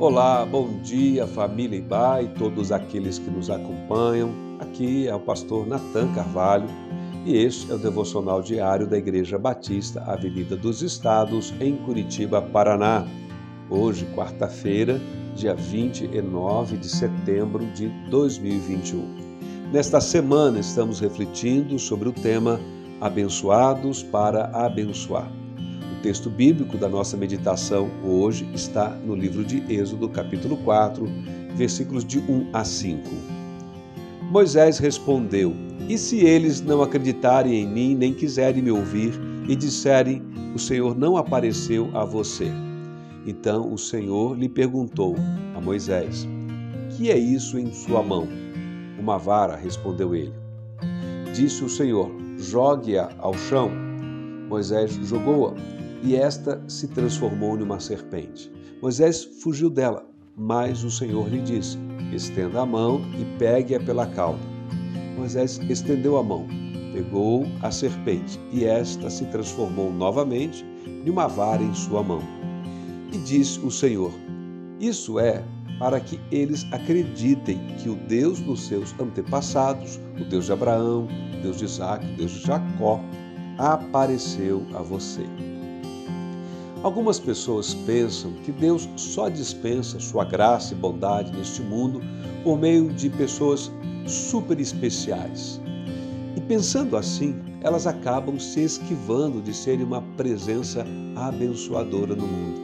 Olá, bom dia, família Ibai, e todos aqueles que nos acompanham. Aqui é o pastor Natan Carvalho e este é o devocional diário da Igreja Batista, Avenida dos Estados, em Curitiba, Paraná. Hoje, quarta-feira, dia 29 de setembro de 2021. Nesta semana, estamos refletindo sobre o tema Abençoados para Abençoar. Texto bíblico da nossa meditação hoje está no livro de Êxodo, capítulo 4, versículos de 1 a 5. Moisés respondeu: E se eles não acreditarem em mim, nem quiserem me ouvir, e disserem: O Senhor não apareceu a você? Então o Senhor lhe perguntou a Moisés: Que é isso em sua mão? Uma vara, respondeu ele. Disse o Senhor: Jogue-a ao chão. Moisés jogou-a e esta se transformou numa serpente. Moisés fugiu dela, mas o Senhor lhe disse: Estenda a mão e pegue-a pela cauda. Moisés estendeu a mão, pegou a serpente, e esta se transformou novamente numa vara em sua mão. E disse o Senhor: Isso é para que eles acreditem que o Deus dos seus antepassados, o Deus de Abraão, o Deus de Isaac, o Deus de Jacó, apareceu a você. Algumas pessoas pensam que Deus só dispensa sua graça e bondade neste mundo por meio de pessoas super especiais. E pensando assim, elas acabam se esquivando de serem uma presença abençoadora no mundo.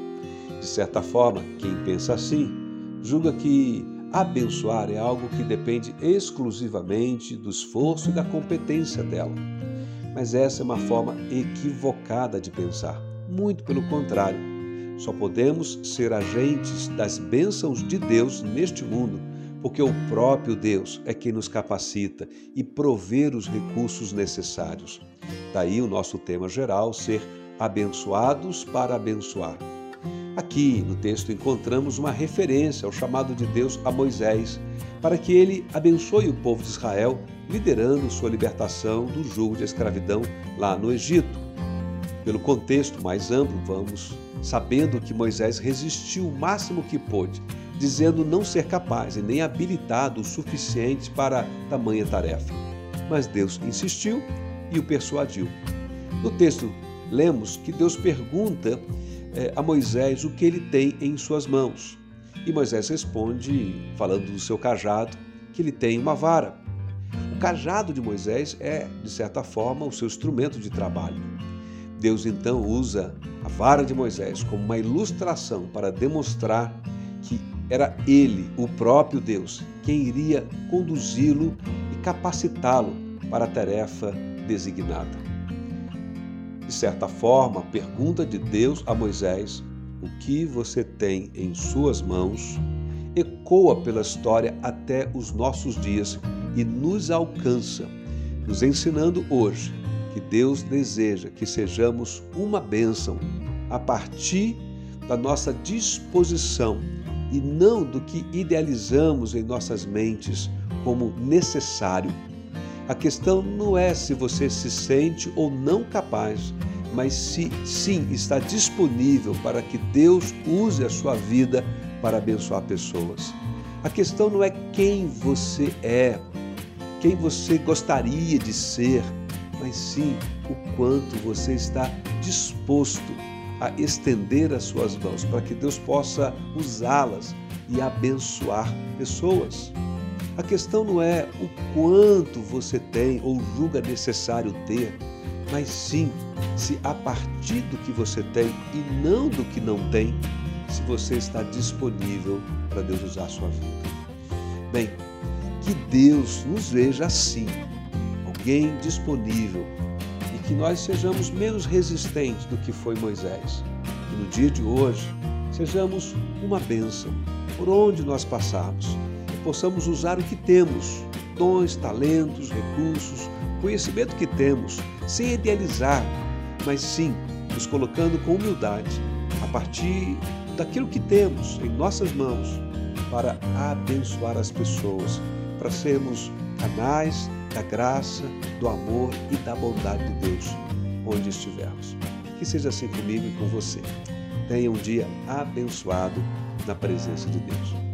De certa forma, quem pensa assim julga que abençoar é algo que depende exclusivamente do esforço e da competência dela. Mas essa é uma forma equivocada de pensar. Muito pelo contrário, só podemos ser agentes das bênçãos de Deus neste mundo, porque o próprio Deus é quem nos capacita e prover os recursos necessários. Daí o nosso tema geral ser abençoados para abençoar. Aqui no texto encontramos uma referência ao chamado de Deus a Moisés, para que ele abençoe o povo de Israel, liderando sua libertação do jugo de escravidão lá no Egito. Pelo contexto mais amplo, vamos sabendo que Moisés resistiu o máximo que pôde, dizendo não ser capaz e nem habilitado o suficiente para tamanha tarefa. Mas Deus insistiu e o persuadiu. No texto, lemos que Deus pergunta eh, a Moisés o que ele tem em suas mãos. E Moisés responde, falando do seu cajado, que ele tem uma vara. O cajado de Moisés é, de certa forma, o seu instrumento de trabalho. Deus então usa a vara de Moisés como uma ilustração para demonstrar que era ele, o próprio Deus, quem iria conduzi-lo e capacitá-lo para a tarefa designada. De certa forma, a pergunta de Deus a Moisés, o que você tem em suas mãos, ecoa pela história até os nossos dias e nos alcança, nos ensinando hoje que Deus deseja que sejamos uma bênção a partir da nossa disposição e não do que idealizamos em nossas mentes como necessário. A questão não é se você se sente ou não capaz, mas se sim está disponível para que Deus use a sua vida para abençoar pessoas. A questão não é quem você é, quem você gostaria de ser, mas sim o quanto você está disposto a estender as suas mãos para que Deus possa usá-las e abençoar pessoas. A questão não é o quanto você tem ou julga necessário ter, mas sim se a partir do que você tem e não do que não tem, se você está disponível para Deus usar a sua vida. Bem, que Deus nos veja assim, alguém disponível e que nós sejamos menos resistentes do que foi Moisés. Que no dia de hoje sejamos uma bênção por onde nós passarmos e possamos usar o que temos, dons, talentos, recursos, conhecimento que temos, sem idealizar, mas sim nos colocando com humildade a partir daquilo que temos em nossas mãos para abençoar as pessoas, para sermos canais da graça, do amor e da bondade de Deus onde estivermos. Que seja assim comigo e com você. Tenha um dia abençoado na presença de Deus.